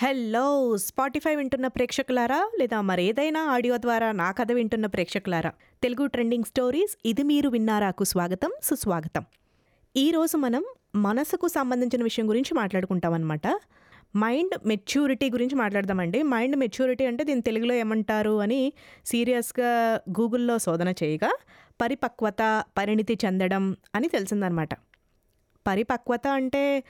Hello Spotify వింటున్న ప్రేక్షకులారా లేదా మరేదైనా ఆడియో ద్వారా నా కథ వింటున్న ప్రేక్షకులారా? తెలుగు ట్రెండింగ్ స్టోరీస్ ఇది మీరు విన్నారాకు స్వాగతం సుస్వాగతం. ఈరోజు మనం మనసుకు సంబంధించిన విషయం గురించి మాట్లాడుకుంటాం అనమాట మైండ్ మెచ్యూరిటీ గురించి మాట్లాడదామండి. మైండ్ మెచ్యూరిటీ అంటే దీని తెలుగులో ఏమంటారు అని సీరియస్గా గూగుల్లో శోధన చేయగా పరిపక్వత పరిణితి చెందడం అని తెలిసిందనమాట పరిపక్వత అంటే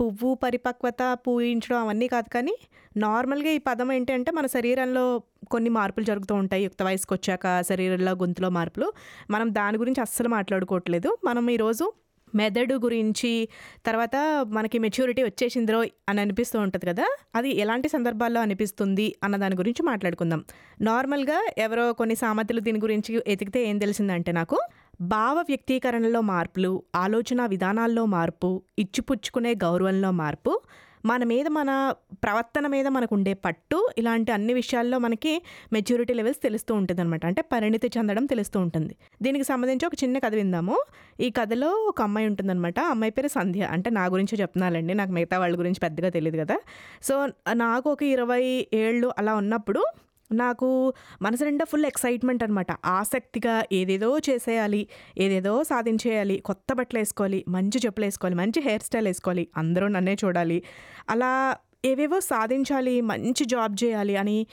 పువ్వు పరిపక్వత పూయించడం అవన్నీ కాదు కానీ నార్మల్గా ఈ పదం ఏంటంటే మన శరీరంలో కొన్ని మార్పులు జరుగుతూ ఉంటాయి. యుక్త వయసుకు వచ్చాక శరీరంలో గొంతులో మార్పులు. మనం దాని గురించి అస్సలు మాట్లాడుకోవట్లేదు. మనం ఈరోజు మెదడు గురించి తర్వాత మనకి మెచ్యూరిటీ వచ్చేసిందిరో అని అనిపిస్తూ ఉంటుంది కదా? అది ఎలాంటి సందర్భాల్లో అనిపిస్తుంది అన్న దాని గురించి మాట్లాడుకుందాం. నార్మల్గా ఎవరో కొన్ని సామెతలు దీని గురించి ఎతికితే ఏం తెలిసిందంటే నాకు భావ వ్యక్తీకరణలో మార్పులు ఆలోచన విధానాల్లో మార్పు ఇచ్చిపుచ్చుకునే గౌరవంలో మార్పు మన మీద మన ప్రవర్తన మీద మనకు ఉండే పట్టు ఇలాంటి అన్ని విషయాల్లో మనకి మెచ్యూరిటీ లెవెల్స్ తెలుస్తూ ఉంటుంది అనమాట అంటే పరిణితి చెందడం తెలుస్తూ ఉంటుంది. దీనికి సంబంధించి ఒక చిన్న కథ విందాము. ఈ కథలో ఒక అమ్మాయి ఉంటుందన్నమాట. అమ్మాయి పేరు సంధ్య. అంటే నా గురించి చెప్తున్నానండి నాకు మిగతా వాళ్ళ గురించి పెద్దగా తెలియదు కదా. సో నాకు ఒక ఇరవై ఏళ్ళు అలా ఉన్నప్పుడు నాకు మనసు నిండా ఫుల్ ఎక్సైట్మెంట్ అనమాట ఆసక్తిగా ఏదేదో చేసేయాలి ఏదేదో సాధించేయాలి కొత్త బట్టలు వేసుకోవాలి మంచి చెప్పులు వేసుకోవాలి మంచి హెయిర్ స్టైల్ వేసుకోవాలి అందరూ నన్నే చూడాలి. అలా ఏవేవో సాధించాలి మంచి జాబ్ చేయాలి అని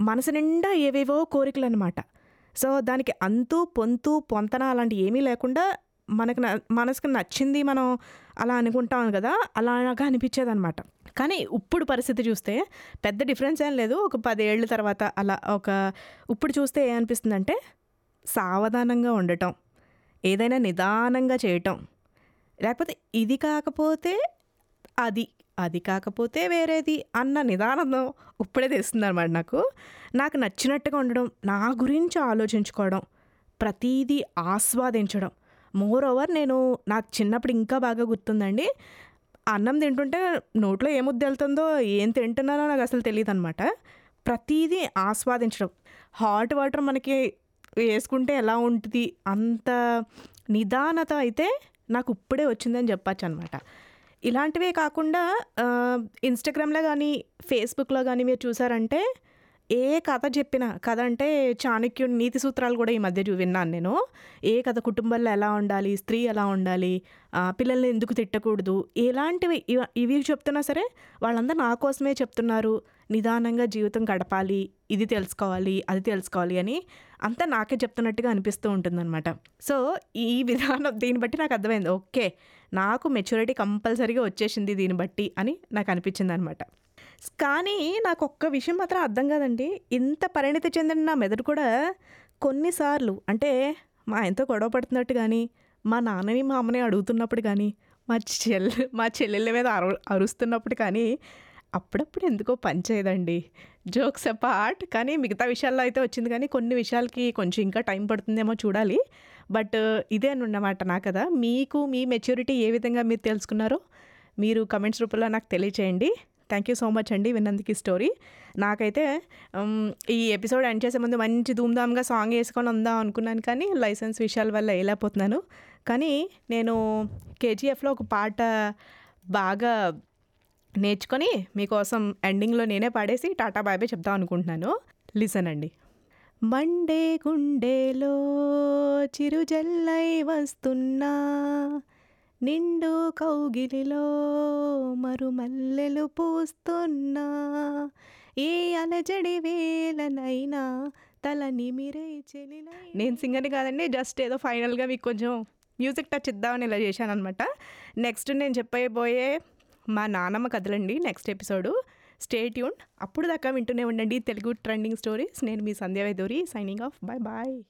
మనసు నిండా ఏవేవో కోరికలు అనమాట సో దానికి అంతు పొంతు పొంతన అలాంటి ఏమీ లేకుండా మనకు న మనసుకు నచ్చింది మనం అలా అనుకుంటాం కదా అలాగా అనిపించేది అనమాట కానీ ఇప్పుడు పరిస్థితి చూస్తే పెద్ద డిఫరెన్స్ ఏం లేదు. ఒక పదేళ్ళ తర్వాత అలా ఒక ఇప్పుడు చూస్తే ఏమనిపిస్తుందంటే సావధానంగా ఉండటం ఏదైనా నిదానంగా చేయటం. లేకపోతే ఇది కాకపోతే అది అది కాకపోతే వేరేది అన్న నిదానం ఇప్పుడే తెస్తుంది అనమాట నాకు. నాకు నచ్చినట్టుగా ఉండడం నా గురించి ఆలోచించుకోవడం ప్రతీదీ ఆస్వాదించడం. మోర్ ఓవర్ నేను నాకు చిన్నప్పుడు ఇంకా బాగా గుర్తుందండి. అన్నం తింటుంటే నోట్లో ఏ వెళ్తుందో ఏం తింటున్నానో నాకు అసలు తెలియదు అనమాట ప్రతీదీ ఆస్వాదించడం. హాట్ వాటర్ మనకి వేసుకుంటే ఎలా ఉంటుంది? అంత నిదానత అయితే నాకు ఇప్పుడే వచ్చిందని చెప్పచ్చు అనమాట ఇలాంటివే కాకుండా ఇన్స్టాగ్రామ్లో కానీ ఫేస్బుక్లో కానీ మీరు చూసారంటే ఏ కథ చెప్పినా కథ అంటే చాణక్యుడి నీతి సూత్రాలు కూడా ఈ మధ్య చూ విన్నాను నేను. ఏ కథ కుటుంబంలో ఎలా ఉండాలి స్త్రీ ఎలా ఉండాలి పిల్లల్ని ఎందుకు తిట్టకూడదు ఎలాంటివి ఇవి చెప్తున్నా సరే వాళ్ళందరూ నా కోసమే చెప్తున్నారు. నిదానంగా జీవితం గడపాలి ఇది తెలుసుకోవాలి అది తెలుసుకోవాలి అని అంతా నాకే చెప్తున్నట్టుగా అనిపిస్తూ ఉంటుందన్నమాట. సో ఈ విధానం దీన్ని బట్టి నాకు అర్థమైంది. ఓకే నాకు మెచ్యూరిటీ కంపల్సరీగా వచ్చేసింది దీన్ని బట్టి అని నాకు అనిపించింది అనమాట కానీ నాకు ఒక్క విషయం మాత్రం అర్థం కాదండి. ఇంత పరిణితి చెందిన నా మెదడు కూడా కొన్నిసార్లు అంటే మా ఆయనతో గొడవ పడుతున్నట్టు కానీ మా నాన్నని మా అమ్మని అడుగుతున్నప్పుడు కానీ మా చెల్లె మా చెల్లెళ్ళ మీద అరు అరుస్తున్నప్పుడు కానీ అప్పుడప్పుడు ఎందుకో పనిచేయదండి జోక్స్ పార్ట్ కానీ మిగతా విషయాల్లో అయితే వచ్చింది కానీ కొన్ని విషయాలకి కొంచెం ఇంకా టైం పడుతుందేమో చూడాలి. బట్ ఇదే అన్నమాట నా కదా మీకు మీ మెచ్యూరిటీ ఏ విధంగా మీరు తెలుసుకున్నారో మీరు కమెంట్స్ రూపంలో నాకు తెలియచేయండి. థ్యాంక్ యూ సో మచ్ అండి విన్నందుకు ఈ స్టోరీ నాకైతే ఈ ఎపిసోడ్ ఎండ్ చేసే ముందు మంచి ధూమ్ధామ్గా సాంగ్ వేసుకొని ఉందాం అనుకున్నాను కానీ లైసెన్స్ విషయాల వల్ల వేయలేకపోతున్నాను కానీ నేను కేజీఎఫ్లో ఒక పాట బాగా నేర్చుకొని మీకోసం ఎండింగ్లో నేనే పాడేసి టాటా బాయ్ చెప్దాం అనుకుంటున్నాను. లిసన్ అండి. మండే గుండెలో చిరుజల్లై వస్తున్నా. నిండు కౌగిలిలో మరుమల్లెలు పూస్తున్నా. ఏ అలజడి వేలనైనా తల నిమిరే చెలి నేను సింగర్ని కాదండి జస్ట్ ఏదో ఫైనల్గా మీకు కొంచెం మ్యూజిక్ టచ్ ఇద్దామని ఇలా చేశాను అనమాట నెక్స్ట్ నేను చెప్పబోయే మా నానమ్మ కథలండి నెక్స్ట్ ఎపిసోడు. స్టేట్ యూన్ అప్పుడు దాకా వింటూనే ఉండండి తెలుగు ట్రెండింగ్ స్టోరీస్. నేను మీ Sandhya Veduri signing off bye bye